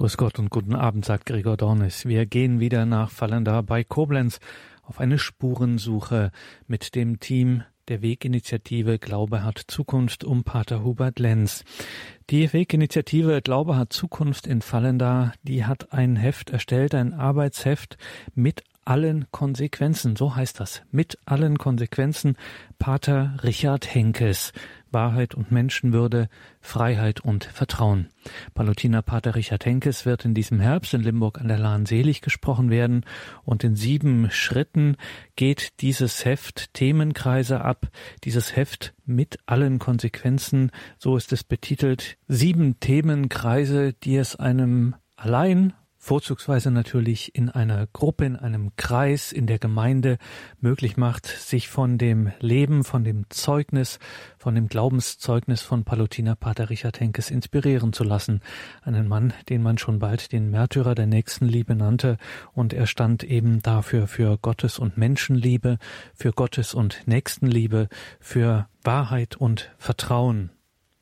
Grüß Gott und guten Abend, sagt Gregor Dornis. Wir gehen wieder nach Fallenda bei Koblenz auf eine Spurensuche mit dem Team der Weginitiative Glaube hat Zukunft um Pater Hubert Lenz. Die Weginitiative Glaube hat Zukunft in Fallenda, die hat ein Heft erstellt, ein Arbeitsheft mit allen Konsequenzen, so heißt das, mit allen Konsequenzen Pater Richard Henkes. Wahrheit und Menschenwürde, Freiheit und Vertrauen. Palutiner Pater Richard Henkes wird in diesem Herbst in Limburg an der Lahn selig gesprochen werden. Und in sieben Schritten geht dieses Heft Themenkreise ab, dieses Heft mit allen Konsequenzen, so ist es betitelt, sieben Themenkreise, die es einem allein vorzugsweise natürlich in einer Gruppe, in einem Kreis, in der Gemeinde möglich macht, sich von dem Leben, von dem Zeugnis, von dem Glaubenszeugnis von Palutiner Pater Richard Henkes inspirieren zu lassen. Einen Mann, den man schon bald den Märtyrer der Nächstenliebe nannte und er stand eben dafür für Gottes und Menschenliebe, für Gottes und Nächstenliebe, für Wahrheit und Vertrauen.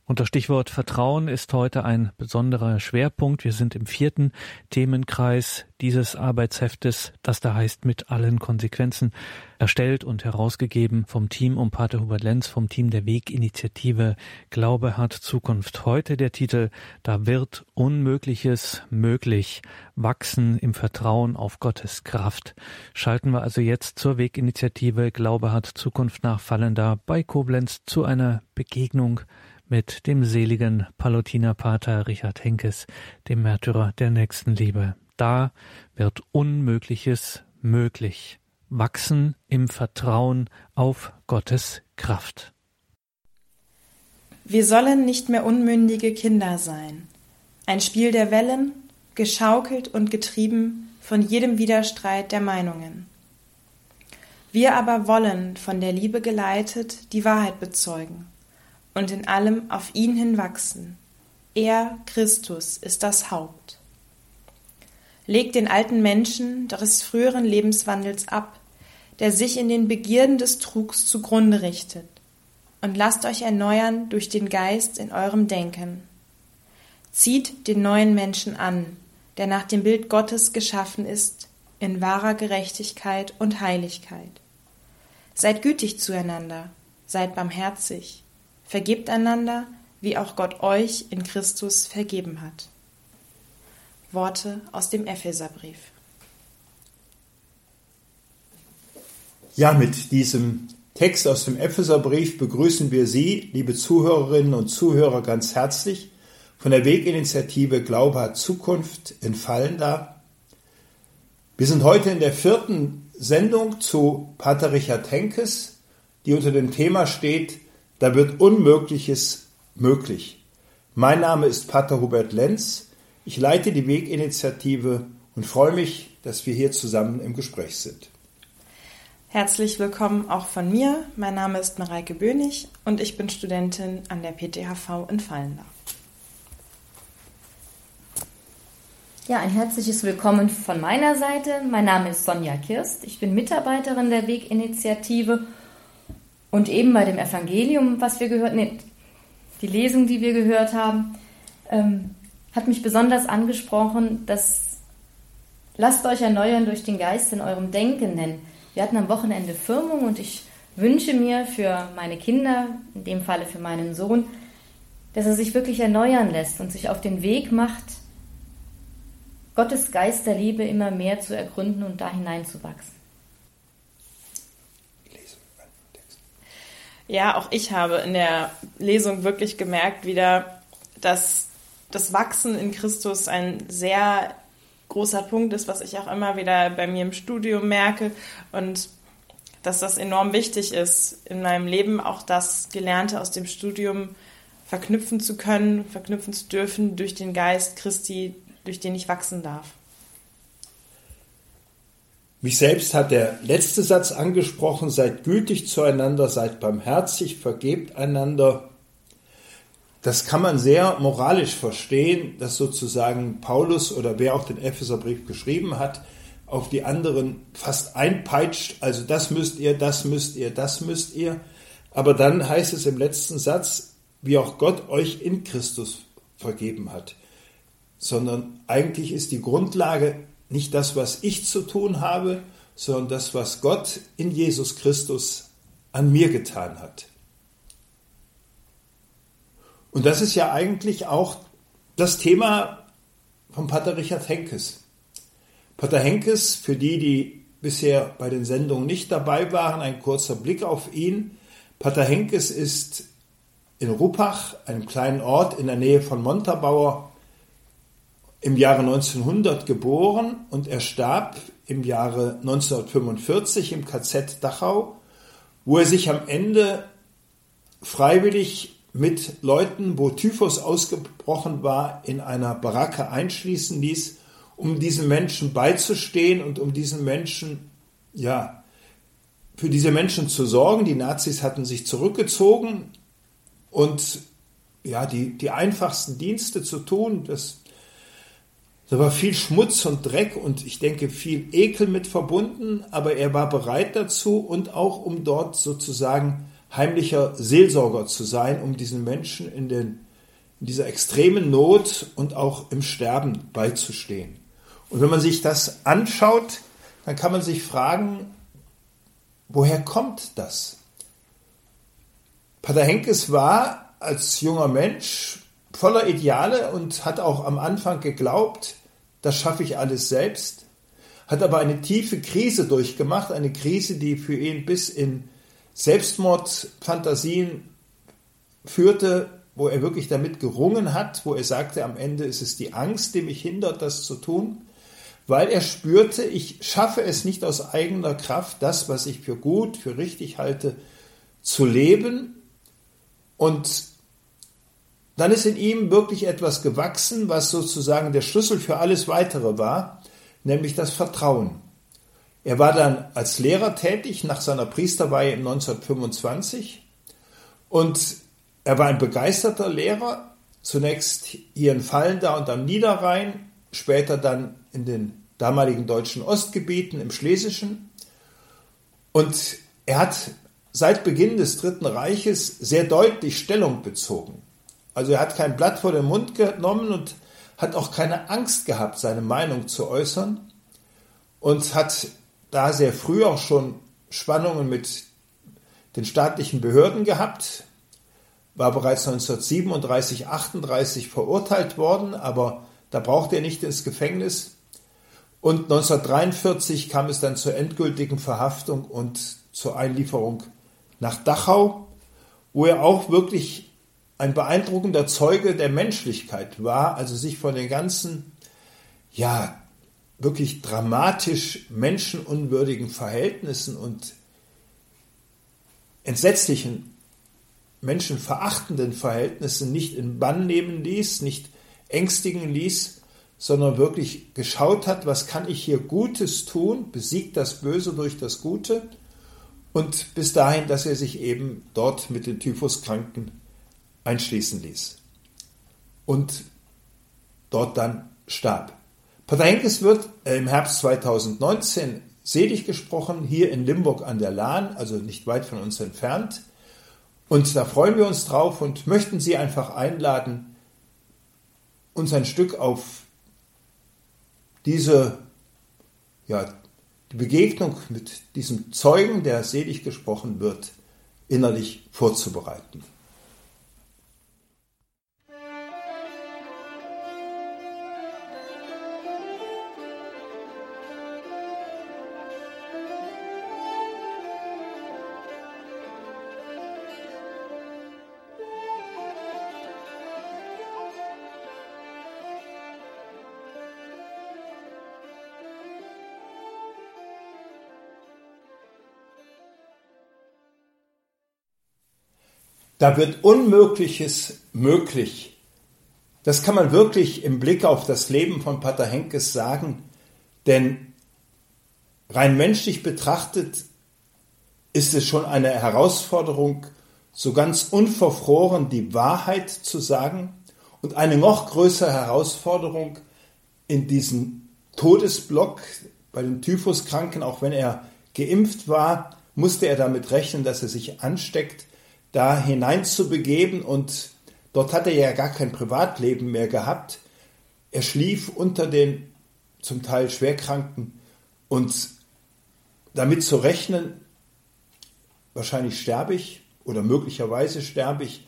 Und das Stichwort Vertrauen ist heute ein besonderer Schwerpunkt. Wir sind im vierten Themenkreis dieses Arbeitsheftes, das da heißt mit allen Konsequenzen, erstellt und herausgegeben vom Team um Pater Hubert Lenz, vom Team der Weginitiative Glaube hat Zukunft. Heute der Titel Da wird Unmögliches möglich. Wachsen im Vertrauen auf Gottes Kraft. Schalten wir also jetzt zur Weginitiative Glaube hat Zukunft nach Fallender bei Koblenz zu einer Begegnung mit dem seligen Palutinerpater Richard Henkes, dem Märtyrer der Nächstenliebe. Da wird Unmögliches möglich. Wachsen im Vertrauen auf Gottes Kraft. Wir sollen nicht mehr unmündige Kinder sein. Ein Spiel der Wellen, geschaukelt und getrieben von jedem Widerstreit der Meinungen. Wir aber wollen, von der Liebe geleitet, die Wahrheit bezeugen und in allem auf ihn hinwachsen. Er, Christus, ist das Haupt. Legt den alten Menschen des früheren Lebenswandels ab, der sich in den Begierden des Trugs zugrunde richtet, und lasst euch erneuern durch den Geist in eurem Denken. Zieht den neuen Menschen an, der nach dem Bild Gottes geschaffen ist, in wahrer Gerechtigkeit und Heiligkeit. Seid gütig zueinander, seid barmherzig, Vergebt einander, wie auch Gott euch in Christus vergeben hat. Worte aus dem Epheserbrief. Ja, mit diesem Text aus dem Epheserbrief begrüßen wir Sie, liebe Zuhörerinnen und Zuhörer, ganz herzlich von der Weginitiative Glaube hat Zukunft in Fallenda. Wir sind heute in der vierten Sendung zu Pater Richard Henkes, die unter dem Thema steht da wird Unmögliches möglich. Mein Name ist Pater Hubert Lenz. Ich leite die Weginitiative und freue mich, dass wir hier zusammen im Gespräch sind. Herzlich willkommen auch von mir. Mein Name ist Mareike Bönig und ich bin Studentin an der PTHV in Fallendorf. Ja, ein herzliches Willkommen von meiner Seite. Mein Name ist Sonja Kirst. Ich bin Mitarbeiterin der Weginitiative und eben bei dem Evangelium, was wir gehört, nee, die Lesung, die wir gehört haben, ähm, hat mich besonders angesprochen, dass lasst euch erneuern durch den Geist in eurem Denken, denn wir hatten am Wochenende Firmung und ich wünsche mir für meine Kinder, in dem Falle für meinen Sohn, dass er sich wirklich erneuern lässt und sich auf den Weg macht, Gottes Geist der Liebe immer mehr zu ergründen und da hineinzuwachsen. Ja, auch ich habe in der Lesung wirklich gemerkt wieder, dass das Wachsen in Christus ein sehr großer Punkt ist, was ich auch immer wieder bei mir im Studium merke und dass das enorm wichtig ist, in meinem Leben auch das Gelernte aus dem Studium verknüpfen zu können, verknüpfen zu dürfen durch den Geist Christi, durch den ich wachsen darf. Mich selbst hat der letzte Satz angesprochen, seid gütig zueinander, seid barmherzig, vergebt einander. Das kann man sehr moralisch verstehen, dass sozusagen Paulus oder wer auch den Epheserbrief geschrieben hat, auf die anderen fast einpeitscht, also das müsst ihr, das müsst ihr, das müsst ihr. Aber dann heißt es im letzten Satz, wie auch Gott euch in Christus vergeben hat. sondern eigentlich ist die Grundlage nicht das, was ich zu tun habe, sondern das, was Gott in Jesus Christus an mir getan hat. Und das ist ja eigentlich auch das Thema von Pater Richard Henkes. Pater Henkes, für die, die bisher bei den Sendungen nicht dabei waren, ein kurzer Blick auf ihn. Pater Henkes ist in Ruppach, einem kleinen Ort in der Nähe von Montabaur, im Jahre 1900 geboren und er starb im Jahre 1945 im KZ Dachau, wo er sich am Ende freiwillig mit Leuten, wo Typhus ausgebrochen war, in einer Baracke einschließen ließ, um diesen Menschen beizustehen und um diesen Menschen, ja, für diese Menschen zu sorgen. Die Nazis hatten sich zurückgezogen und ja, die, die einfachsten Dienste zu tun. Das, da war viel Schmutz und Dreck und ich denke viel Ekel mit verbunden, aber er war bereit dazu und auch um dort sozusagen heimlicher Seelsorger zu sein, um diesen Menschen in, den, in dieser extremen Not und auch im Sterben beizustehen. Und wenn man sich das anschaut, dann kann man sich fragen, woher kommt das? Pater Henkes war als junger Mensch voller Ideale und hat auch am Anfang geglaubt, das schaffe ich alles selbst, hat aber eine tiefe Krise durchgemacht, eine Krise, die für ihn bis in Selbstmordfantasien führte, wo er wirklich damit gerungen hat, wo er sagte, am Ende ist es die Angst, die mich hindert, das zu tun, weil er spürte, ich schaffe es nicht aus eigener Kraft, das, was ich für gut, für richtig halte, zu leben. Und dann ist in ihm wirklich etwas gewachsen, was sozusagen der Schlüssel für alles Weitere war, nämlich das Vertrauen. Er war dann als Lehrer tätig nach seiner Priesterweihe im 1925 und er war ein begeisterter Lehrer, zunächst hier in Fallendar und am Niederrhein, später dann in den damaligen deutschen Ostgebieten im Schlesischen. Und er hat seit Beginn des Dritten Reiches sehr deutlich Stellung bezogen. Also er hat kein Blatt vor den Mund genommen und hat auch keine Angst gehabt, seine Meinung zu äußern und hat da sehr früh auch schon Spannungen mit den staatlichen Behörden gehabt, war bereits 1937, 38 verurteilt worden, aber da brauchte er nicht ins Gefängnis. Und 1943 kam es dann zur endgültigen Verhaftung und zur Einlieferung nach Dachau, wo er auch wirklich ein beeindruckender Zeuge der Menschlichkeit war, also sich von den ganzen, ja, wirklich dramatisch menschenunwürdigen Verhältnissen und entsetzlichen, menschenverachtenden Verhältnissen nicht in Bann nehmen ließ, nicht ängstigen ließ, sondern wirklich geschaut hat, was kann ich hier Gutes tun, besiegt das Böse durch das Gute und bis dahin, dass er sich eben dort mit den Typhuskranken einschließen ließ und dort dann starb. Pater Henkes wird äh, im Herbst 2019 selig gesprochen, hier in Limburg an der Lahn, also nicht weit von uns entfernt. Und da freuen wir uns drauf und möchten Sie einfach einladen, uns ein Stück auf diese, ja, die Begegnung mit diesem Zeugen, der selig gesprochen wird, innerlich vorzubereiten. Da wird Unmögliches möglich. Das kann man wirklich im Blick auf das Leben von Pater Henkes sagen, denn rein menschlich betrachtet ist es schon eine Herausforderung, so ganz unverfroren die Wahrheit zu sagen und eine noch größere Herausforderung in diesem Todesblock bei den Typhuskranken, auch wenn er geimpft war, musste er damit rechnen, dass er sich ansteckt da hineinzubegeben und dort hat er ja gar kein Privatleben mehr gehabt. er schlief unter den zum Teil Schwerkranken und damit zu rechnen, wahrscheinlich sterbe ich oder möglicherweise sterbe ich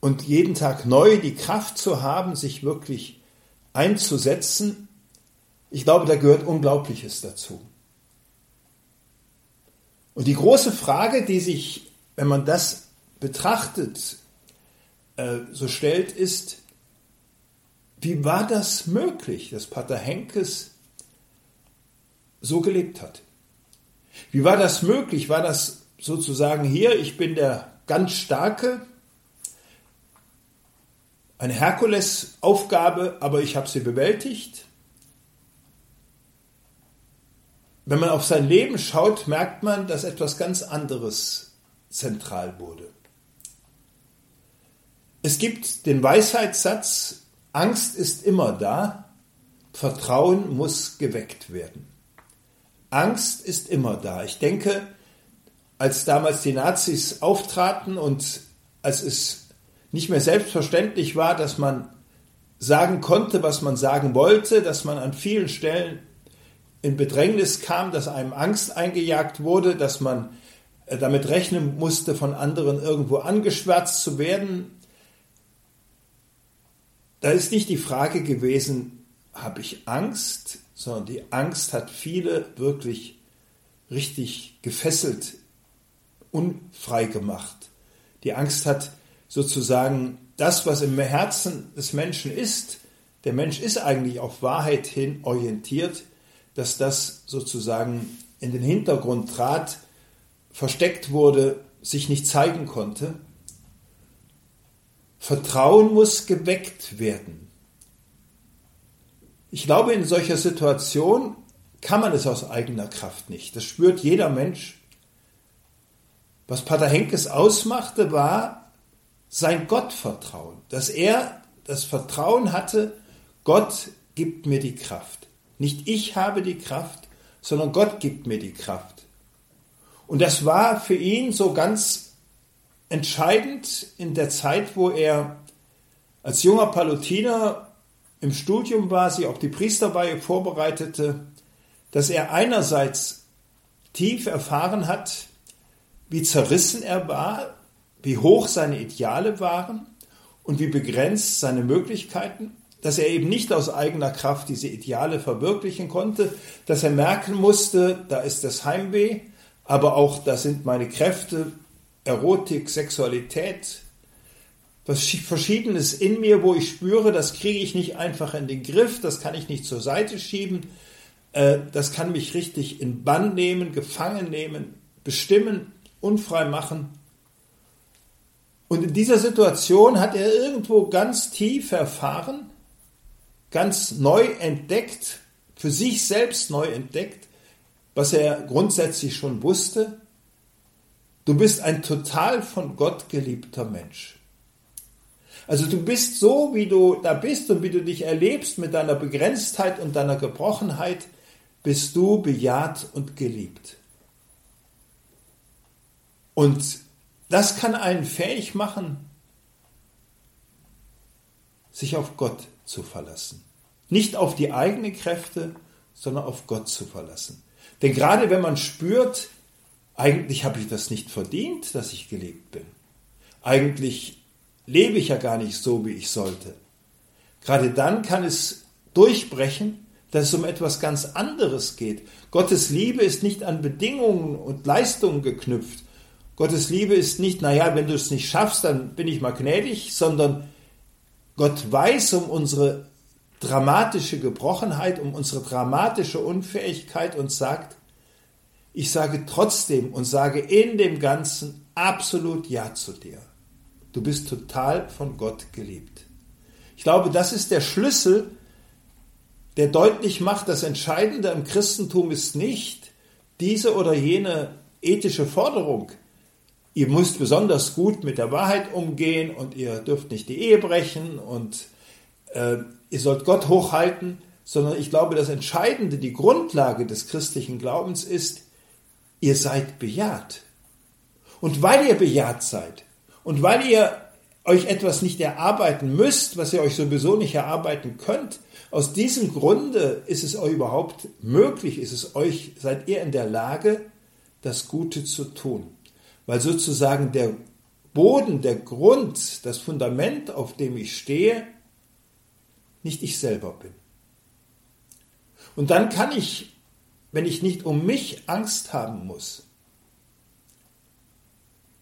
und jeden Tag neu die Kraft zu haben, sich wirklich einzusetzen, ich glaube, da gehört Unglaubliches dazu. Und die große Frage, die sich, wenn man das betrachtet, äh, so stellt, ist, wie war das möglich, dass Pater Henkes so gelebt hat? Wie war das möglich? War das sozusagen hier, ich bin der ganz Starke, eine Herkulesaufgabe, aber ich habe sie bewältigt? Wenn man auf sein Leben schaut, merkt man, dass etwas ganz anderes zentral wurde. Es gibt den Weisheitssatz, Angst ist immer da, Vertrauen muss geweckt werden. Angst ist immer da. Ich denke, als damals die Nazis auftraten und als es nicht mehr selbstverständlich war, dass man sagen konnte, was man sagen wollte, dass man an vielen Stellen in Bedrängnis kam, dass einem Angst eingejagt wurde, dass man damit rechnen musste, von anderen irgendwo angeschwärzt zu werden, da ist nicht die Frage gewesen, habe ich Angst, sondern die Angst hat viele wirklich richtig gefesselt, unfrei gemacht. Die Angst hat sozusagen das, was im Herzen des Menschen ist, der Mensch ist eigentlich auf Wahrheit hin orientiert, dass das sozusagen in den Hintergrund trat, versteckt wurde, sich nicht zeigen konnte. Vertrauen muss geweckt werden. Ich glaube, in solcher Situation kann man es aus eigener Kraft nicht. Das spürt jeder Mensch. Was Pater Henkes ausmachte, war sein Gottvertrauen, dass er das Vertrauen hatte, Gott gibt mir die Kraft. Nicht ich habe die Kraft, sondern Gott gibt mir die Kraft. Und das war für ihn so ganz entscheidend in der Zeit, wo er als junger Palutiner im Studium war, sich auf die Priesterweihe vorbereitete, dass er einerseits tief erfahren hat, wie zerrissen er war, wie hoch seine Ideale waren und wie begrenzt seine Möglichkeiten, dass er eben nicht aus eigener Kraft diese Ideale verwirklichen konnte, dass er merken musste, da ist das Heimweh, aber auch da sind meine Kräfte Erotik, Sexualität, was Verschiedenes in mir, wo ich spüre, das kriege ich nicht einfach in den Griff, das kann ich nicht zur Seite schieben, äh, das kann mich richtig in Bann nehmen, gefangen nehmen, bestimmen, unfrei machen. Und in dieser Situation hat er irgendwo ganz tief erfahren, ganz neu entdeckt, für sich selbst neu entdeckt, was er grundsätzlich schon wusste, Du bist ein total von Gott geliebter Mensch. Also du bist so, wie du da bist und wie du dich erlebst mit deiner Begrenztheit und deiner Gebrochenheit, bist du bejaht und geliebt. Und das kann einen fähig machen, sich auf Gott zu verlassen. Nicht auf die eigenen Kräfte, sondern auf Gott zu verlassen. Denn gerade wenn man spürt, eigentlich habe ich das nicht verdient, dass ich gelebt bin. Eigentlich lebe ich ja gar nicht so, wie ich sollte. Gerade dann kann es durchbrechen, dass es um etwas ganz anderes geht. Gottes Liebe ist nicht an Bedingungen und Leistungen geknüpft. Gottes Liebe ist nicht, naja, wenn du es nicht schaffst, dann bin ich mal gnädig, sondern Gott weiß um unsere dramatische Gebrochenheit, um unsere dramatische Unfähigkeit und sagt, ich sage trotzdem und sage in dem Ganzen absolut Ja zu dir. Du bist total von Gott geliebt. Ich glaube, das ist der Schlüssel, der deutlich macht, das Entscheidende im Christentum ist nicht diese oder jene ethische Forderung. Ihr müsst besonders gut mit der Wahrheit umgehen und ihr dürft nicht die Ehe brechen und äh, ihr sollt Gott hochhalten, sondern ich glaube, das Entscheidende, die Grundlage des christlichen Glaubens ist, ihr seid bejaht. Und weil ihr bejaht seid und weil ihr euch etwas nicht erarbeiten müsst, was ihr euch sowieso nicht erarbeiten könnt. Aus diesem Grunde ist es euch überhaupt möglich, ist es euch, seid ihr in der Lage, das Gute zu tun. Weil sozusagen der Boden, der Grund, das Fundament, auf dem ich stehe, nicht ich selber bin. Und dann kann ich, wenn ich nicht um mich Angst haben muss,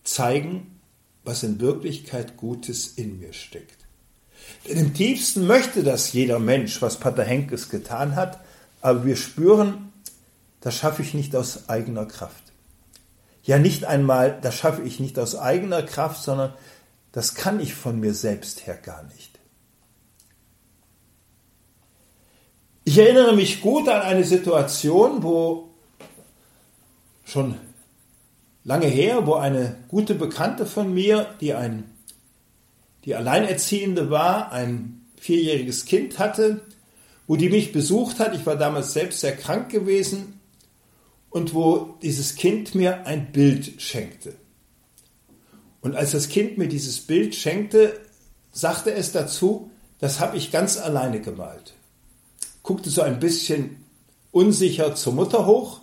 zeigen, was in Wirklichkeit Gutes in mir steckt. Denn im tiefsten möchte das jeder Mensch, was Pater Henkes getan hat, aber wir spüren, das schaffe ich nicht aus eigener Kraft. Ja, nicht einmal, das schaffe ich nicht aus eigener Kraft, sondern das kann ich von mir selbst her gar nicht. Ich erinnere mich gut an eine Situation, wo schon lange her, wo eine gute Bekannte von mir, die ein, die Alleinerziehende war, ein vierjähriges Kind hatte, wo die mich besucht hat. Ich war damals selbst sehr krank gewesen und wo dieses Kind mir ein Bild schenkte. Und als das Kind mir dieses Bild schenkte, sagte es dazu, das habe ich ganz alleine gemalt. Guckte so ein bisschen unsicher zur Mutter hoch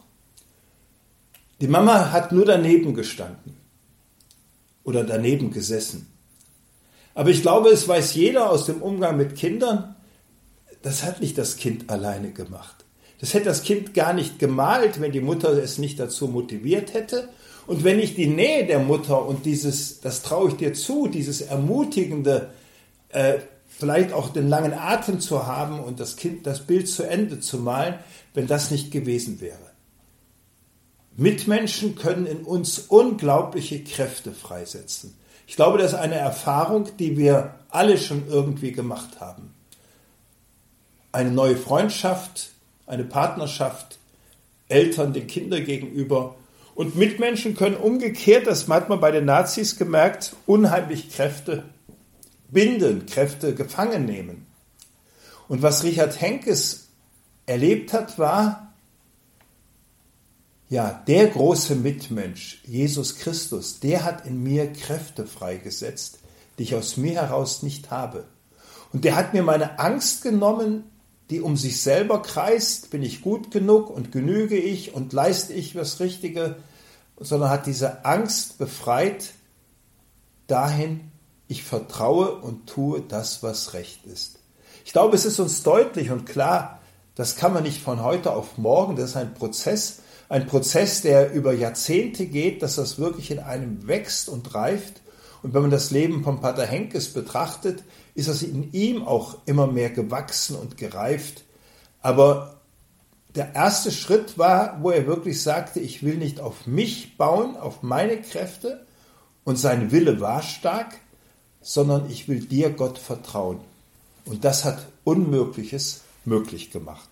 die Mama hat nur daneben gestanden oder daneben gesessen. Aber ich glaube, es weiß jeder aus dem Umgang mit Kindern, das hat nicht das Kind alleine gemacht. Das hätte das Kind gar nicht gemalt, wenn die Mutter es nicht dazu motiviert hätte. Und wenn ich die Nähe der Mutter und dieses, das traue ich dir zu, dieses ermutigende, äh, vielleicht auch den langen Atem zu haben und das Kind, das Bild zu Ende zu malen, wenn das nicht gewesen wäre. Mitmenschen können in uns unglaubliche Kräfte freisetzen. Ich glaube, das ist eine Erfahrung, die wir alle schon irgendwie gemacht haben. Eine neue Freundschaft, eine Partnerschaft, Eltern den Kindern gegenüber. Und Mitmenschen können umgekehrt, das hat man bei den Nazis gemerkt, unheimlich Kräfte binden, Kräfte gefangen nehmen. Und was Richard Henkes erlebt hat, war, ja, der große Mitmensch, Jesus Christus, der hat in mir Kräfte freigesetzt, die ich aus mir heraus nicht habe. Und der hat mir meine Angst genommen, die um sich selber kreist, bin ich gut genug und genüge ich und leiste ich was Richtige, sondern hat diese Angst befreit dahin, ich vertraue und tue das, was recht ist. Ich glaube, es ist uns deutlich und klar, das kann man nicht von heute auf morgen, das ist ein Prozess, ein Prozess, der über Jahrzehnte geht, dass das wirklich in einem wächst und reift. Und wenn man das Leben von Pater Henkes betrachtet, ist das in ihm auch immer mehr gewachsen und gereift. Aber der erste Schritt war, wo er wirklich sagte, ich will nicht auf mich bauen, auf meine Kräfte, und sein Wille war stark, sondern ich will dir, Gott, vertrauen. Und das hat Unmögliches möglich gemacht.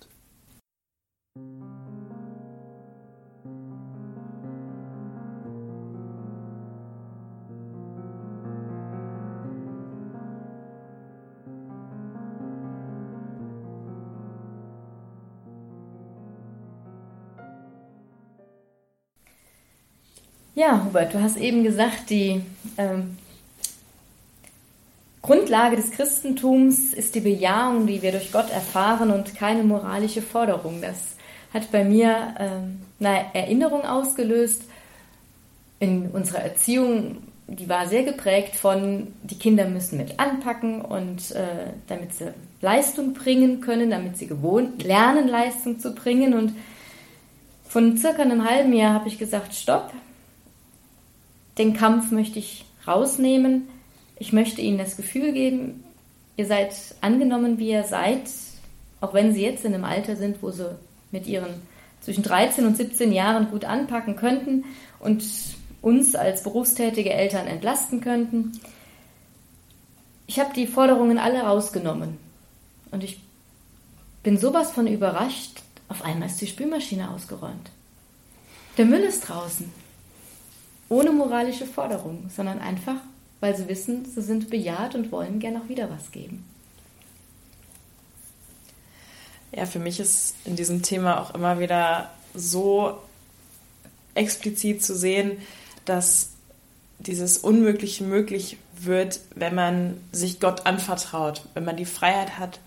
Ja, Hubert, du hast eben gesagt, die ähm, Grundlage des Christentums ist die Bejahung, die wir durch Gott erfahren und keine moralische Forderung. Das hat bei mir ähm, eine Erinnerung ausgelöst in unserer Erziehung. Die war sehr geprägt von, die Kinder müssen mit anpacken und äh, damit sie Leistung bringen können, damit sie gewohnt lernen, Leistung zu bringen. Und von circa einem halben Jahr habe ich gesagt, stopp, den Kampf möchte ich rausnehmen. Ich möchte ihnen das Gefühl geben, ihr seid angenommen, wie ihr seid, auch wenn sie jetzt in einem Alter sind, wo sie mit ihren zwischen 13 und 17 Jahren gut anpacken könnten und uns als berufstätige Eltern entlasten könnten. Ich habe die Forderungen alle rausgenommen und ich bin sowas von überrascht, auf einmal ist die Spülmaschine ausgeräumt. Der Müll ist draußen ohne moralische Forderung, sondern einfach, weil sie wissen, sie sind bejaht und wollen gern auch wieder was geben. Ja, für mich ist in diesem Thema auch immer wieder so explizit zu sehen, dass dieses Unmögliche möglich wird, wenn man sich Gott anvertraut, wenn man die Freiheit hat,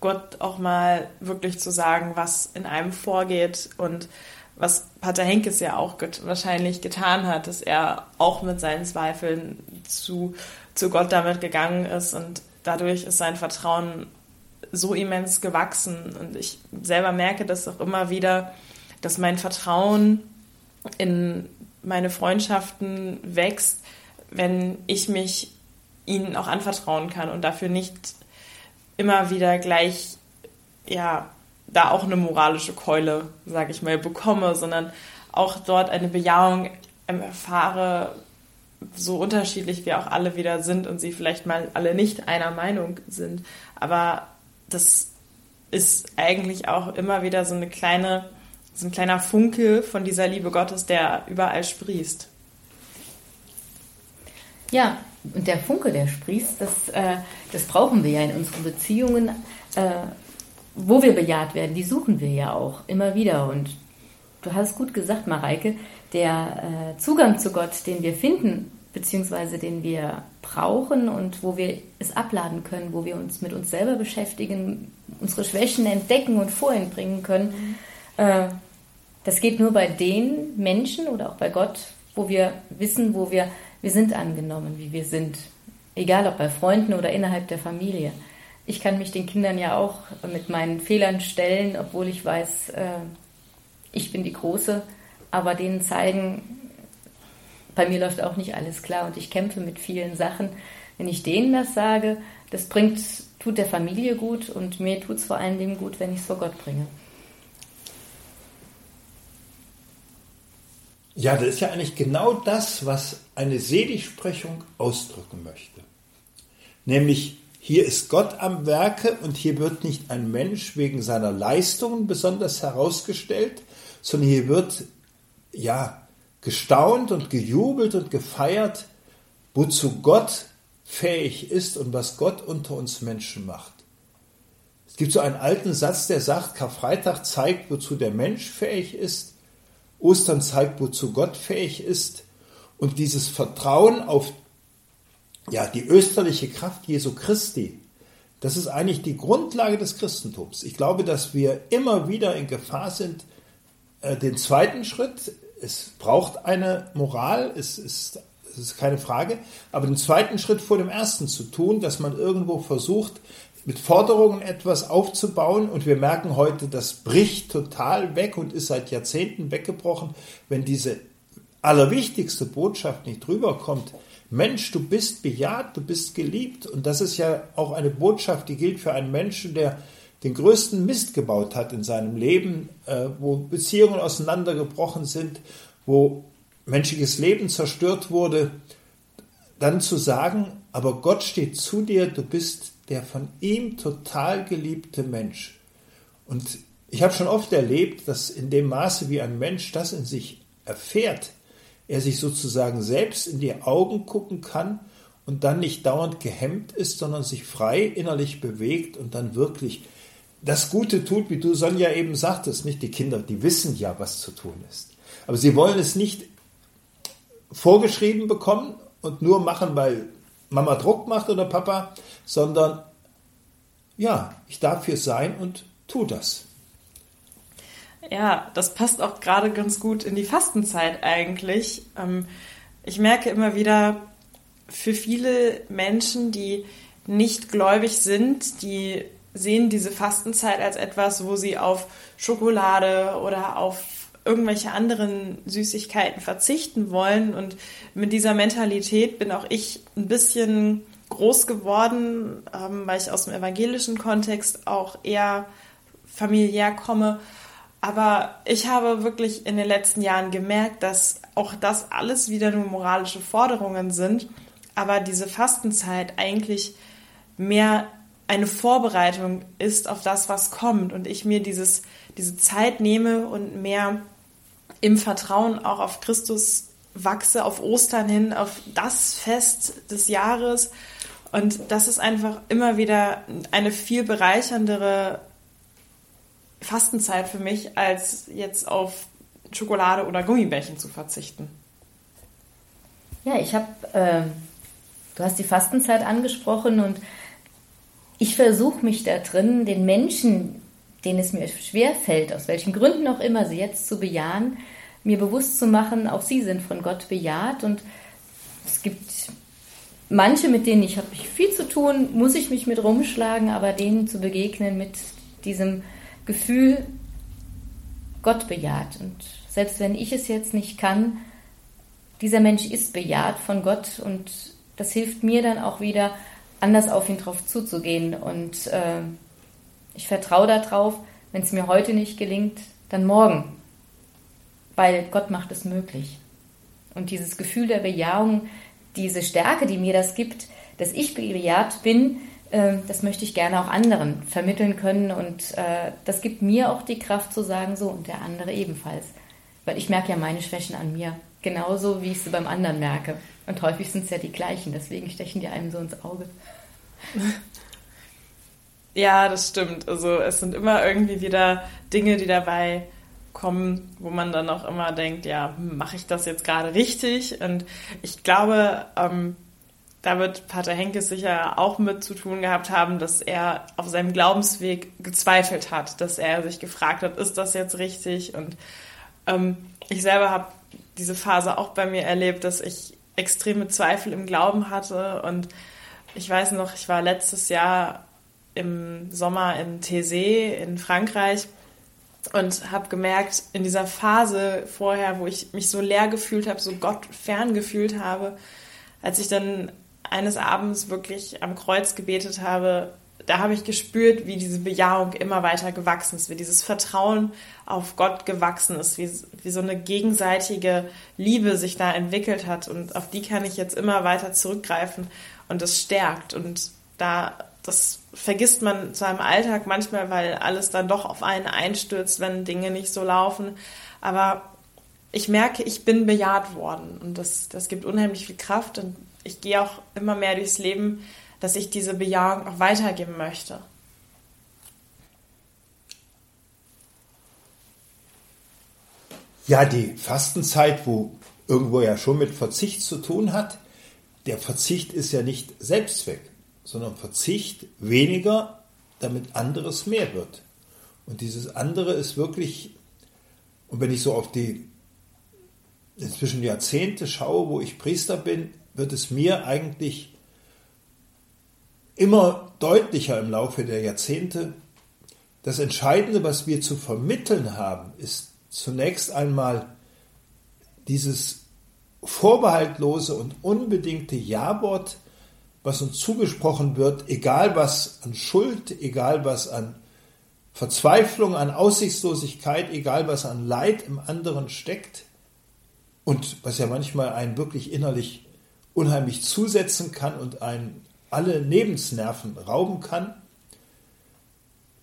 Gott auch mal wirklich zu sagen, was in einem vorgeht und was Pater Henkes ja auch get wahrscheinlich getan hat, dass er auch mit seinen Zweifeln zu, zu Gott damit gegangen ist und dadurch ist sein Vertrauen so immens gewachsen. Und ich selber merke das auch immer wieder, dass mein Vertrauen in meine Freundschaften wächst, wenn ich mich ihnen auch anvertrauen kann und dafür nicht immer wieder gleich, ja, da auch eine moralische Keule, sage ich mal, bekomme, sondern auch dort eine Bejahung erfahre, so unterschiedlich wir auch alle wieder sind und sie vielleicht mal alle nicht einer Meinung sind. Aber das ist eigentlich auch immer wieder so eine kleine, so ein kleiner Funke von dieser Liebe Gottes, der überall sprießt. Ja, und der Funke, der sprießt, das, äh, das brauchen wir ja in unseren Beziehungen, äh, wo wir bejaht werden. Die suchen wir ja auch immer wieder. Und du hast gut gesagt, Mareike, der äh, Zugang zu Gott, den wir finden, beziehungsweise den wir brauchen und wo wir es abladen können, wo wir uns mit uns selber beschäftigen, unsere Schwächen entdecken und vorhin bringen können, äh, das geht nur bei den Menschen oder auch bei Gott, wo wir wissen, wo wir wir sind angenommen, wie wir sind. Egal ob bei Freunden oder innerhalb der Familie. Ich kann mich den Kindern ja auch mit meinen Fehlern stellen, obwohl ich weiß, äh, ich bin die Große, aber denen zeigen, bei mir läuft auch nicht alles klar und ich kämpfe mit vielen Sachen. Wenn ich denen das sage, das bringt, tut der Familie gut und mir tut es vor allen Dingen gut, wenn ich es vor Gott bringe. Ja, das ist ja eigentlich genau das, was eine Seligsprechung ausdrücken möchte. Nämlich, hier ist Gott am Werke und hier wird nicht ein Mensch wegen seiner Leistungen besonders herausgestellt, sondern hier wird, ja, gestaunt und gejubelt und gefeiert, wozu Gott fähig ist und was Gott unter uns Menschen macht. Es gibt so einen alten Satz, der sagt, Karfreitag zeigt, wozu der Mensch fähig ist Ostern zeigt, wozu Gott fähig ist. Und dieses Vertrauen auf ja, die österliche Kraft Jesu Christi, das ist eigentlich die Grundlage des Christentums. Ich glaube, dass wir immer wieder in Gefahr sind, äh, den zweiten Schritt, es braucht eine Moral, es ist, es ist keine Frage, aber den zweiten Schritt vor dem ersten zu tun, dass man irgendwo versucht, mit Forderungen etwas aufzubauen und wir merken heute, das bricht total weg und ist seit Jahrzehnten weggebrochen, wenn diese allerwichtigste Botschaft nicht rüberkommt. Mensch, du bist bejaht, du bist geliebt und das ist ja auch eine Botschaft, die gilt für einen Menschen, der den größten Mist gebaut hat in seinem Leben, äh, wo Beziehungen auseinandergebrochen sind, wo menschliches Leben zerstört wurde, dann zu sagen, aber Gott steht zu dir, du bist der von ihm total geliebte Mensch. Und ich habe schon oft erlebt, dass in dem Maße, wie ein Mensch das in sich erfährt, er sich sozusagen selbst in die Augen gucken kann und dann nicht dauernd gehemmt ist, sondern sich frei innerlich bewegt und dann wirklich das Gute tut, wie du Sonja eben sagtest, nicht die Kinder, die wissen ja, was zu tun ist. Aber sie wollen es nicht vorgeschrieben bekommen und nur machen, weil Mama Druck macht oder Papa, sondern ja, ich darf hier sein und tu das. Ja, das passt auch gerade ganz gut in die Fastenzeit eigentlich. Ähm, ich merke immer wieder, für viele Menschen, die nicht gläubig sind, die sehen diese Fastenzeit als etwas, wo sie auf Schokolade oder auf irgendwelche anderen Süßigkeiten verzichten wollen. Und mit dieser Mentalität bin auch ich ein bisschen groß geworden, ähm, weil ich aus dem evangelischen Kontext auch eher familiär komme. Aber ich habe wirklich in den letzten Jahren gemerkt, dass auch das alles wieder nur moralische Forderungen sind, aber diese Fastenzeit eigentlich mehr eine Vorbereitung ist auf das, was kommt und ich mir dieses, diese Zeit nehme und mehr im Vertrauen auch auf Christus wachse, auf Ostern hin, auf das Fest des Jahres. Und das ist einfach immer wieder eine viel bereicherndere Fastenzeit für mich, als jetzt auf Schokolade oder Gummibärchen zu verzichten. Ja, ich habe, äh, du hast die Fastenzeit angesprochen und ich versuche mich da drin, den Menschen, denen es mir schwer fällt, aus welchen Gründen auch immer, sie jetzt zu bejahen, mir bewusst zu machen, auch sie sind von Gott bejaht und es gibt manche, mit denen ich habe viel zu tun, muss ich mich mit rumschlagen, aber denen zu begegnen mit diesem Gefühl, Gott bejaht. Und selbst wenn ich es jetzt nicht kann, dieser Mensch ist bejaht von Gott und das hilft mir dann auch wieder, anders auf ihn drauf zuzugehen. Und äh, ich vertraue darauf, wenn es mir heute nicht gelingt, dann morgen. Weil Gott macht es möglich. Und dieses Gefühl der Bejahung, diese Stärke, die mir das gibt, dass ich bejaht bin, das möchte ich gerne auch anderen vermitteln können. Und äh, das gibt mir auch die Kraft zu sagen, so und der andere ebenfalls. Weil ich merke ja meine Schwächen an mir. Genauso wie ich sie beim anderen merke. Und häufig sind es ja die gleichen, deswegen stechen die einem so ins Auge. Ja, das stimmt. Also es sind immer irgendwie wieder Dinge, die dabei kommen, wo man dann auch immer denkt, ja, hm, mache ich das jetzt gerade richtig? Und ich glaube, ähm, da wird Pater Henkes sicher auch mit zu tun gehabt haben, dass er auf seinem Glaubensweg gezweifelt hat, dass er sich gefragt hat, ist das jetzt richtig? Und ähm, ich selber habe diese Phase auch bei mir erlebt, dass ich extreme Zweifel im Glauben hatte. Und ich weiß noch, ich war letztes Jahr im Sommer in Thésée in Frankreich und habe gemerkt, in dieser Phase vorher, wo ich mich so leer gefühlt habe, so Gott fern gefühlt habe, als ich dann eines Abends wirklich am Kreuz gebetet habe, da habe ich gespürt, wie diese Bejahung immer weiter gewachsen ist, wie dieses Vertrauen auf Gott gewachsen ist, wie, wie so eine gegenseitige Liebe sich da entwickelt hat. Und auf die kann ich jetzt immer weiter zurückgreifen und das stärkt. Und da, das vergisst man zu einem Alltag manchmal, weil alles dann doch auf einen einstürzt, wenn Dinge nicht so laufen. Aber ich merke, ich bin bejaht worden und das, das gibt unheimlich viel Kraft und ich gehe auch immer mehr durchs Leben dass ich diese Bejahung auch weitergeben möchte. Ja, die Fastenzeit, wo irgendwo ja schon mit Verzicht zu tun hat, der Verzicht ist ja nicht Selbstzweck, sondern Verzicht weniger, damit anderes mehr wird. Und dieses andere ist wirklich, und wenn ich so auf die inzwischen Jahrzehnte schaue, wo ich Priester bin, wird es mir eigentlich immer deutlicher im Laufe der Jahrzehnte, das Entscheidende, was wir zu vermitteln haben, ist zunächst einmal dieses vorbehaltlose und unbedingte Ja-Wort, was uns zugesprochen wird, egal was an Schuld, egal was an Verzweiflung, an Aussichtslosigkeit, egal was an Leid im anderen steckt und was ja manchmal einen wirklich innerlich unheimlich zusetzen kann und einen alle Lebensnerven rauben kann.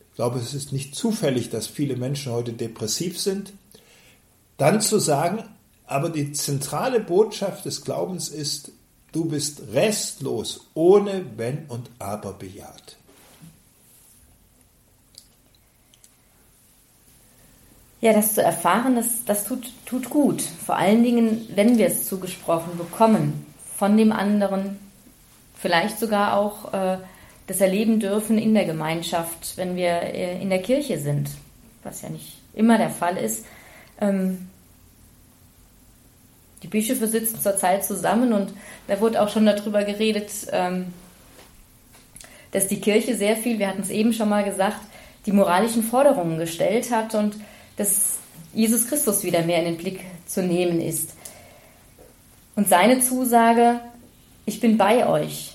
Ich glaube, es ist nicht zufällig, dass viele Menschen heute depressiv sind. Dann zu sagen, aber die zentrale Botschaft des Glaubens ist, du bist restlos, ohne Wenn und Aber bejaht. Ja, das zu erfahren, das, das tut, tut gut. Vor allen Dingen, wenn wir es zugesprochen bekommen von dem anderen, vielleicht sogar auch äh, das erleben dürfen in der Gemeinschaft, wenn wir äh, in der Kirche sind, was ja nicht immer der Fall ist. Ähm, die Bischöfe sitzen zurzeit zusammen und da wurde auch schon darüber geredet, ähm, dass die Kirche sehr viel, wir hatten es eben schon mal gesagt, die moralischen Forderungen gestellt hat und dass Jesus Christus wieder mehr in den Blick zu nehmen ist. Und seine Zusage, ich bin bei euch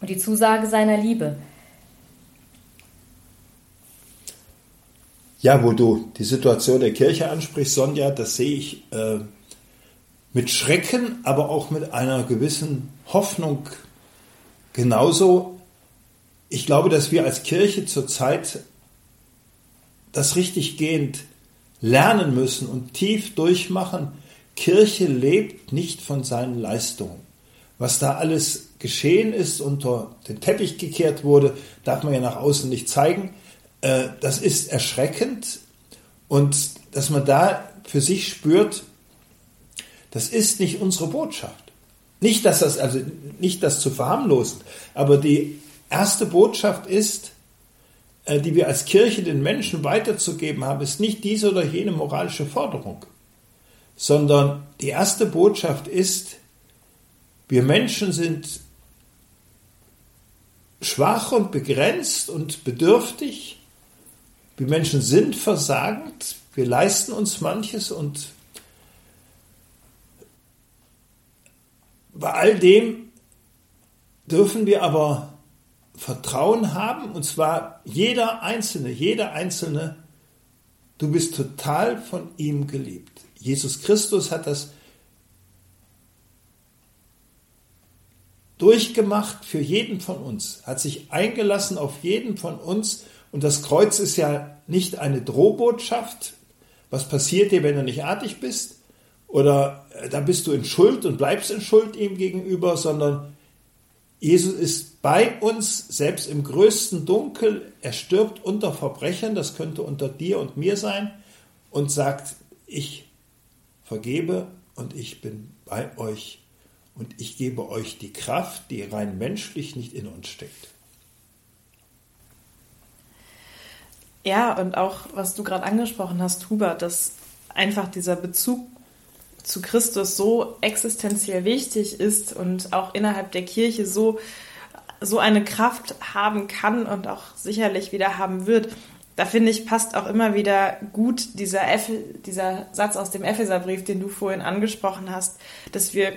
und die Zusage seiner Liebe. Ja, wo du die Situation der Kirche ansprichst, Sonja, das sehe ich äh, mit Schrecken, aber auch mit einer gewissen Hoffnung genauso. Ich glaube, dass wir als Kirche zurzeit das richtig gehend lernen müssen und tief durchmachen. Kirche lebt nicht von seinen Leistungen. Was da alles geschehen ist, unter den Teppich gekehrt wurde, darf man ja nach außen nicht zeigen. Äh, das ist erschreckend und dass man da für sich spürt, das ist nicht unsere Botschaft. nicht, dass das, also nicht das zu verharmlosen, aber die erste Botschaft ist, äh, die wir als Kirche den Menschen weiterzugeben haben, ist nicht diese oder jene moralische Forderung, sondern die erste Botschaft ist, wir Menschen sind schwach und begrenzt und bedürftig. Wir Menschen sind versagend. Wir leisten uns manches und bei all dem dürfen wir aber Vertrauen haben, und zwar jeder Einzelne, jeder Einzelne, du bist total von ihm geliebt. Jesus Christus hat das durchgemacht für jeden von uns, hat sich eingelassen auf jeden von uns. Und das Kreuz ist ja nicht eine Drohbotschaft. Was passiert dir, wenn du nicht artig bist? Oder äh, da bist du in Schuld und bleibst in Schuld ihm gegenüber, sondern Jesus ist bei uns, selbst im größten Dunkel. Er stirbt unter Verbrechern, das könnte unter dir und mir sein, und sagt, ich vergebe und ich bin bei euch und ich gebe euch die Kraft, die rein menschlich nicht in uns steckt. Ja, und auch was du gerade angesprochen hast, Hubert, dass einfach dieser Bezug zu Christus so existenziell wichtig ist und auch innerhalb der Kirche so, so eine Kraft haben kann und auch sicherlich wieder haben wird. Da finde ich, passt auch immer wieder gut dieser, F, dieser Satz aus dem Epheserbrief, den du vorhin angesprochen hast, dass wir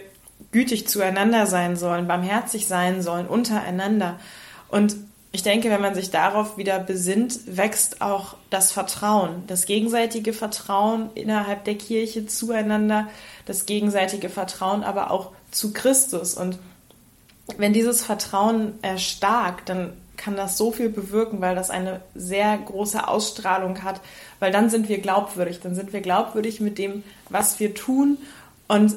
gütig zueinander sein sollen, barmherzig sein sollen, untereinander. Und ich denke, wenn man sich darauf wieder besinnt, wächst auch das Vertrauen, das gegenseitige Vertrauen innerhalb der Kirche zueinander, das gegenseitige Vertrauen aber auch zu Christus. Und wenn dieses Vertrauen erstarkt, dann kann das so viel bewirken, weil das eine sehr große Ausstrahlung hat, weil dann sind wir glaubwürdig, dann sind wir glaubwürdig mit dem, was wir tun und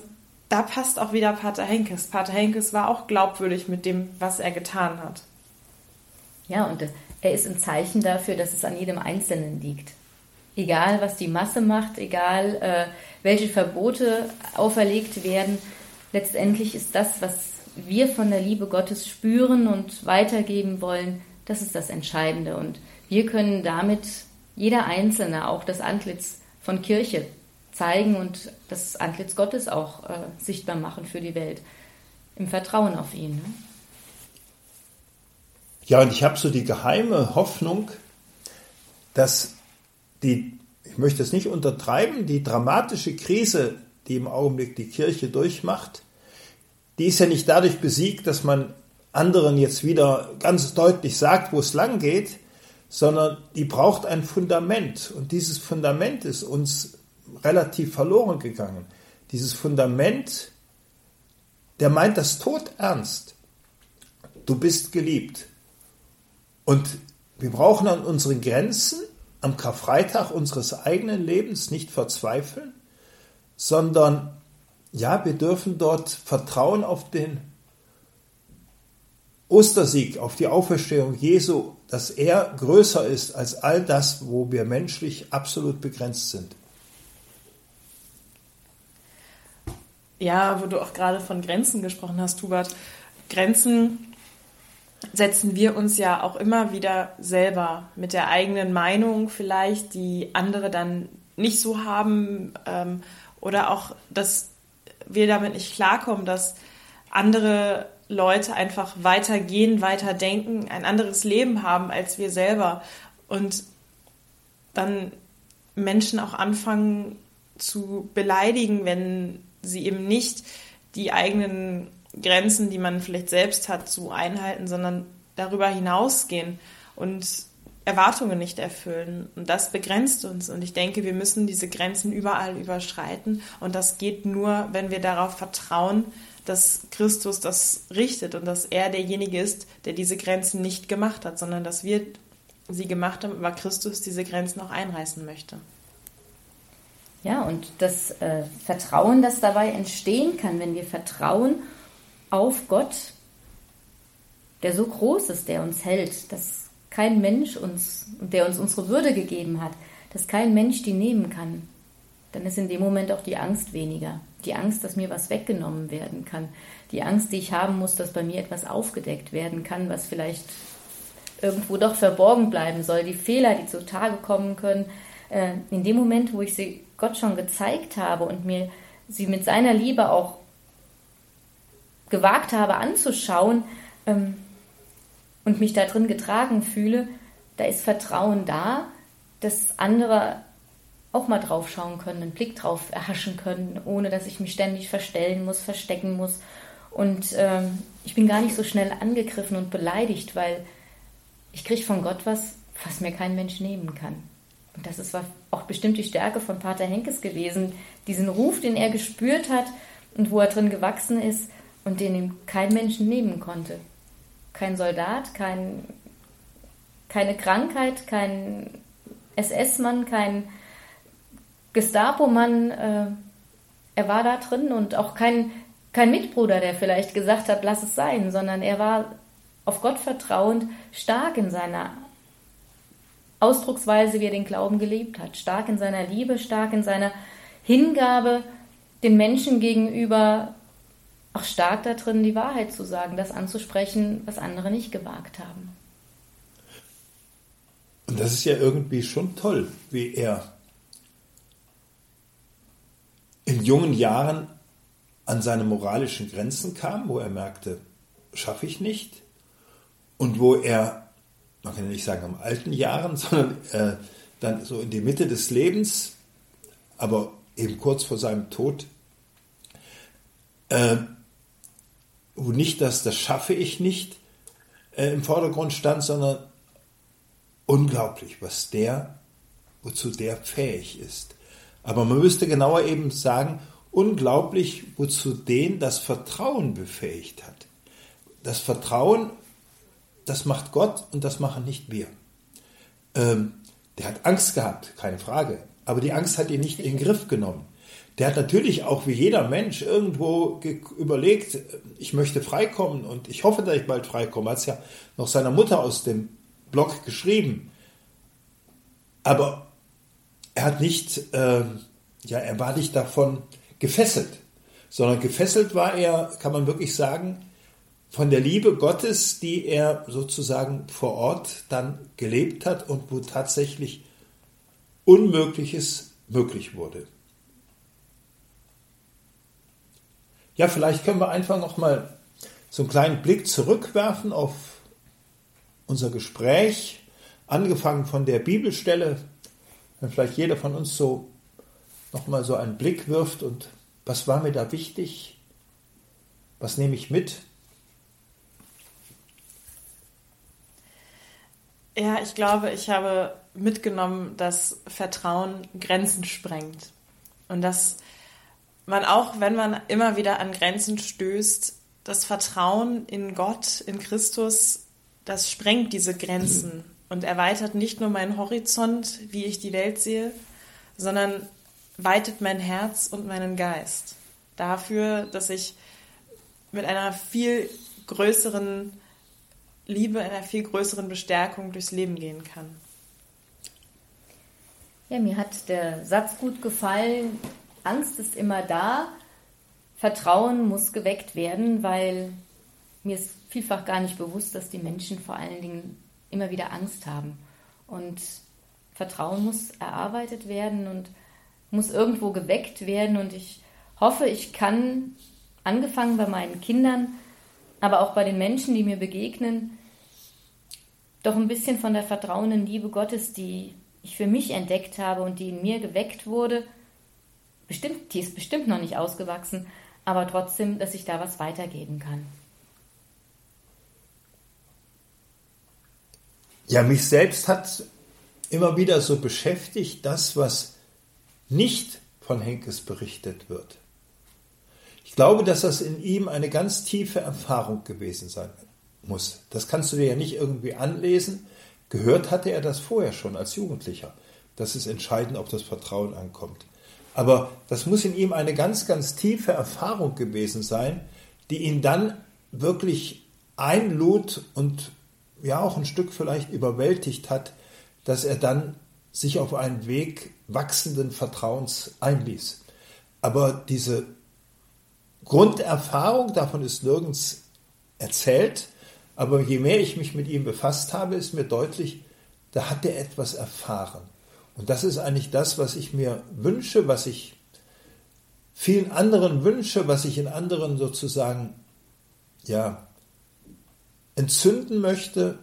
da passt auch wieder Pater Henkes. Pater Henkes war auch glaubwürdig mit dem, was er getan hat. Ja, und er ist ein Zeichen dafür, dass es an jedem Einzelnen liegt. Egal, was die Masse macht, egal, äh, welche Verbote auferlegt werden, letztendlich ist das, was wir von der Liebe Gottes spüren und weitergeben wollen, das ist das Entscheidende. Und wir können damit jeder Einzelne auch das Antlitz von Kirche zeigen und das Antlitz Gottes auch äh, sichtbar machen für die Welt. Im Vertrauen auf ihn. Ne? Ja, und ich habe so die geheime Hoffnung, dass die, ich möchte es nicht untertreiben, die dramatische Krise, die im Augenblick die Kirche durchmacht, die ist ja nicht dadurch besiegt, dass man anderen jetzt wieder ganz deutlich sagt, wo es lang geht, sondern die braucht ein Fundament. Und dieses Fundament ist uns relativ verloren gegangen. Dieses Fundament, der meint das Tod ernst. Du bist geliebt. Und wir brauchen an unseren Grenzen am Karfreitag unseres eigenen Lebens nicht verzweifeln, sondern ja, wir dürfen dort vertrauen auf den Ostersieg, auf die Auferstehung Jesu, dass er größer ist als all das, wo wir menschlich absolut begrenzt sind. Ja, wo du auch gerade von Grenzen gesprochen hast, Hubert. Grenzen setzen wir uns ja auch immer wieder selber mit der eigenen Meinung vielleicht, die andere dann nicht so haben ähm, oder auch, dass wir damit nicht klarkommen, dass andere Leute einfach weitergehen, weiterdenken, ein anderes Leben haben als wir selber und dann Menschen auch anfangen zu beleidigen, wenn sie eben nicht die eigenen Grenzen, die man vielleicht selbst hat, so einhalten, sondern darüber hinausgehen und Erwartungen nicht erfüllen. Und das begrenzt uns. Und ich denke, wir müssen diese Grenzen überall überschreiten. Und das geht nur, wenn wir darauf vertrauen, dass Christus das richtet und dass er derjenige ist, der diese Grenzen nicht gemacht hat, sondern dass wir sie gemacht haben, aber Christus diese Grenzen auch einreißen möchte. Ja, und das äh, Vertrauen, das dabei entstehen kann, wenn wir vertrauen auf Gott, der so groß ist, der uns hält, dass kein Mensch uns, der uns unsere Würde gegeben hat, dass kein Mensch die nehmen kann. dann ist in dem Moment auch die Angst weniger. Die Angst, dass mir was weggenommen werden kann. Die Angst, die ich haben muss, dass bei mir etwas aufgedeckt werden kann, was vielleicht irgendwo doch verborgen bleiben soll. Die Fehler, die zutage kommen können. Äh, in dem Moment, wo ich sie Gott schon gezeigt habe und mir sie mit seiner Liebe auch gewagt habe anzuschauen ähm, und mich da drin getragen fühle, da ist Vertrauen da, dass andere auch mal drauf schauen können, einen Blick drauf erhaschen können, ohne dass ich mich ständig verstellen muss, verstecken muss. Und ähm, ich bin gar nicht so schnell angegriffen und beleidigt, weil ich kriege von Gott was, was mir kein Mensch nehmen kann. Und das ist auch bestimmt die Stärke von Pater Henkes gewesen, diesen Ruf, den er gespürt hat und wo er drin gewachsen ist und den ihm kein Mensch nehmen konnte. Kein Soldat, kein, keine Krankheit, kein SS-Mann, kein Gestapo-Mann. Äh, er war da drin und auch kein, kein Mitbruder, der vielleicht gesagt hat, lass es sein, sondern er war auf Gott vertrauend stark in seiner Ausdrucksweise, wie er den Glauben gelebt hat, stark in seiner Liebe, stark in seiner Hingabe den Menschen gegenüber, auch stark darin, die Wahrheit zu sagen, das anzusprechen, was andere nicht gewagt haben. Und das ist ja irgendwie schon toll, wie er in jungen Jahren an seine moralischen Grenzen kam, wo er merkte, schaffe ich nicht. Und wo er, man kann ja nicht sagen im alten Jahren, sondern äh, dann so in die Mitte des Lebens, aber eben kurz vor seinem Tod, äh, wo nicht das, das schaffe ich nicht äh, im Vordergrund stand, sondern unglaublich, was der, wozu der fähig ist. Aber man müsste genauer eben sagen, unglaublich, wozu den das Vertrauen befähigt hat. Das Vertrauen, das macht Gott und das machen nicht wir. Ähm, der hat Angst gehabt, keine Frage. Aber die Angst hat ihn nicht in den Griff genommen. Der hat natürlich auch wie jeder Mensch irgendwo überlegt, ich möchte freikommen und ich hoffe, dass ich bald freikomme. Er hat es ja noch seiner Mutter aus dem Blog geschrieben. Aber er hat nicht, äh, ja, er war nicht davon gefesselt, sondern gefesselt war er, kann man wirklich sagen, von der Liebe Gottes, die er sozusagen vor Ort dann gelebt hat und wo tatsächlich Unmögliches möglich wurde. Ja, vielleicht können wir einfach noch mal so einen kleinen Blick zurückwerfen auf unser Gespräch, angefangen von der Bibelstelle, wenn vielleicht jeder von uns so noch mal so einen Blick wirft und was war mir da wichtig? Was nehme ich mit? Ja, ich glaube, ich habe mitgenommen, dass Vertrauen Grenzen sprengt. Und dass man auch, wenn man immer wieder an Grenzen stößt, das Vertrauen in Gott, in Christus, das sprengt diese Grenzen und erweitert nicht nur meinen Horizont, wie ich die Welt sehe, sondern weitet mein Herz und meinen Geist dafür, dass ich mit einer viel größeren Liebe, einer viel größeren Bestärkung durchs Leben gehen kann. Ja, mir hat der Satz gut gefallen, Angst ist immer da, Vertrauen muss geweckt werden, weil mir ist vielfach gar nicht bewusst, dass die Menschen vor allen Dingen immer wieder Angst haben. Und Vertrauen muss erarbeitet werden und muss irgendwo geweckt werden. Und ich hoffe, ich kann, angefangen bei meinen Kindern, aber auch bei den Menschen, die mir begegnen, doch ein bisschen von der vertrauenden Liebe Gottes, die ich für mich entdeckt habe und die in mir geweckt wurde, bestimmt, die ist bestimmt noch nicht ausgewachsen, aber trotzdem, dass ich da was weitergeben kann. Ja, mich selbst hat immer wieder so beschäftigt, das, was nicht von Henkes berichtet wird. Ich glaube, dass das in ihm eine ganz tiefe Erfahrung gewesen sein muss. Das kannst du dir ja nicht irgendwie anlesen. Gehört hatte er das vorher schon als Jugendlicher. Das ist entscheidend, ob das Vertrauen ankommt. Aber das muss in ihm eine ganz, ganz tiefe Erfahrung gewesen sein, die ihn dann wirklich einlud und ja auch ein Stück vielleicht überwältigt hat, dass er dann sich auf einen Weg wachsenden Vertrauens einließ. Aber diese Grunderfahrung davon ist nirgends erzählt. Aber je mehr ich mich mit ihm befasst habe, ist mir deutlich, da hat er etwas erfahren. Und das ist eigentlich das, was ich mir wünsche, was ich vielen anderen wünsche, was ich in anderen sozusagen ja entzünden möchte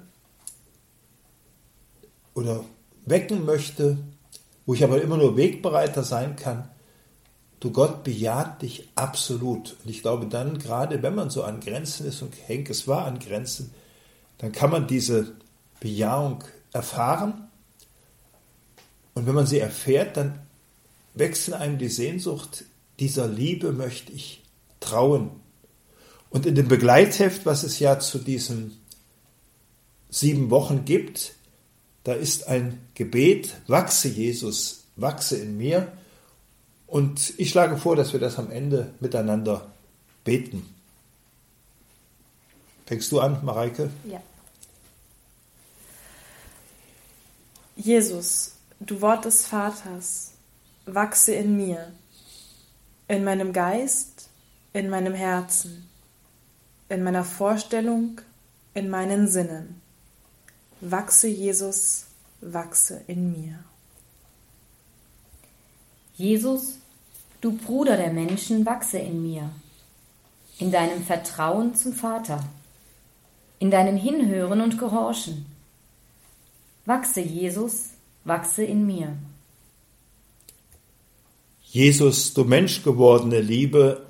oder wecken möchte, wo ich aber immer nur Wegbereiter sein kann. Du Gott bejaht dich absolut. Und ich glaube dann, gerade wenn man so an Grenzen ist, und Henk, es war an Grenzen, dann kann man diese Bejahung erfahren. Und wenn man sie erfährt, dann wächst in einem die Sehnsucht, dieser Liebe möchte ich trauen. Und in dem Begleitheft, was es ja zu diesen sieben Wochen gibt, da ist ein Gebet, wachse Jesus, wachse in mir. Und ich schlage vor, dass wir das am Ende miteinander beten. Fängst du an, Mareike? Ja. Jesus, du Wort des Vaters, wachse in mir, in meinem Geist, in meinem Herzen, in meiner Vorstellung, in meinen Sinnen. Wachse Jesus, wachse in mir. Jesus, du Bruder der Menschen, wachse in mir, in deinem Vertrauen zum Vater, in deinem Hinhören und Gehorchen. Wachse, Jesus, wachse in mir. Jesus, du menschgewordene Liebe,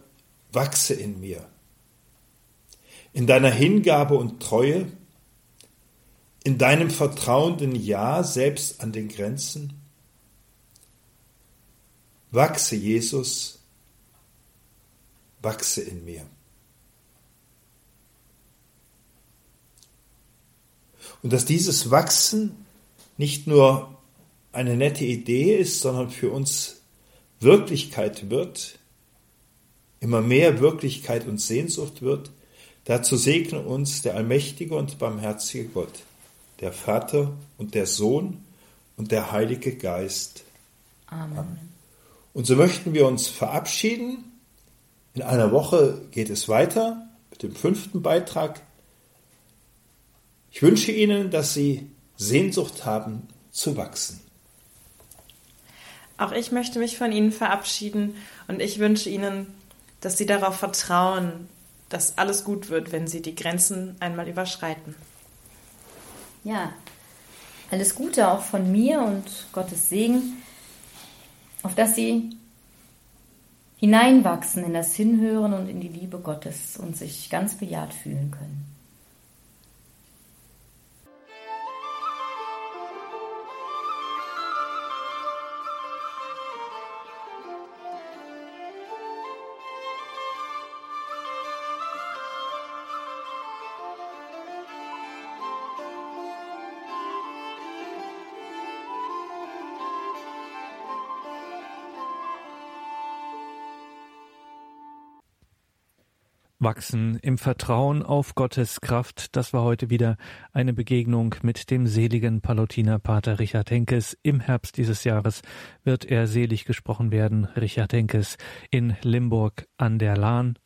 wachse in mir. In deiner Hingabe und Treue, in deinem vertrauenden Ja selbst an den Grenzen? Wachse, Jesus, wachse in mir. Und dass dieses Wachsen nicht nur eine nette Idee ist, sondern für uns Wirklichkeit wird, immer mehr Wirklichkeit und Sehnsucht wird, dazu segne uns der allmächtige und barmherzige Gott der Vater und der Sohn und der Heilige Geist. Amen. Und so möchten wir uns verabschieden. In einer Woche geht es weiter mit dem fünften Beitrag. Ich wünsche Ihnen, dass Sie Sehnsucht haben zu wachsen. Auch ich möchte mich von Ihnen verabschieden und ich wünsche Ihnen, dass Sie darauf vertrauen, dass alles gut wird, wenn Sie die Grenzen einmal überschreiten. Ja, alles Gute auch von mir und Gottes Segen, auf dass Sie hineinwachsen in das Hinhören und in die Liebe Gottes und sich ganz bejaht fühlen können. Wachsen im Vertrauen auf Gottes Kraft. Das war heute wieder eine Begegnung mit dem seligen Palutiner Pater Richard Henkes. Im Herbst dieses Jahres wird er selig gesprochen werden. Richard Henkes in Limburg an der Lahn.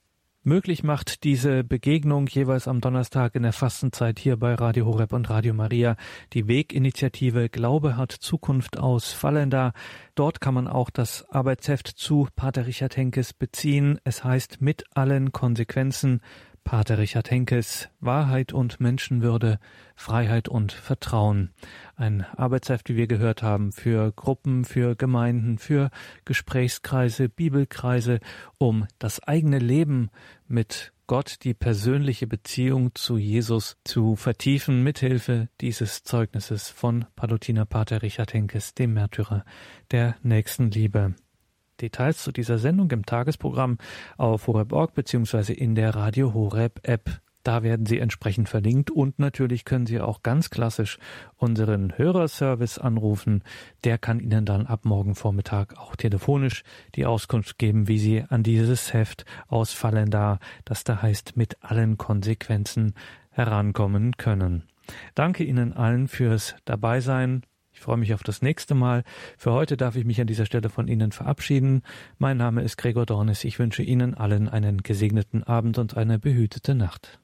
Möglich macht diese Begegnung jeweils am Donnerstag in der Fastenzeit hier bei Radio Horeb und Radio Maria die Weginitiative Glaube hat Zukunft aus Fallenda. Dort kann man auch das Arbeitsheft zu Pater Richard Henkes beziehen. Es heißt mit allen Konsequenzen Pater Richard Henkes Wahrheit und Menschenwürde, Freiheit und Vertrauen. Ein Arbeitsheft, wie wir gehört haben, für Gruppen, für Gemeinden, für Gesprächskreise, Bibelkreise, um das eigene Leben mit Gott, die persönliche Beziehung zu Jesus zu vertiefen, mithilfe dieses Zeugnisses von Palutiner Pater Richard Henkes, dem Märtyrer der nächsten Liebe. Details zu dieser Sendung im Tagesprogramm auf horeb.org bzw. in der Radio Horeb App. Da werden Sie entsprechend verlinkt und natürlich können Sie auch ganz klassisch unseren Hörerservice anrufen. Der kann Ihnen dann ab morgen Vormittag auch telefonisch die Auskunft geben, wie Sie an dieses Heft ausfallen da, das da heißt mit allen Konsequenzen herankommen können. Danke Ihnen allen fürs Dabeisein freue mich auf das nächste Mal. Für heute darf ich mich an dieser Stelle von Ihnen verabschieden. Mein Name ist Gregor Dornis. Ich wünsche Ihnen allen einen gesegneten Abend und eine behütete Nacht.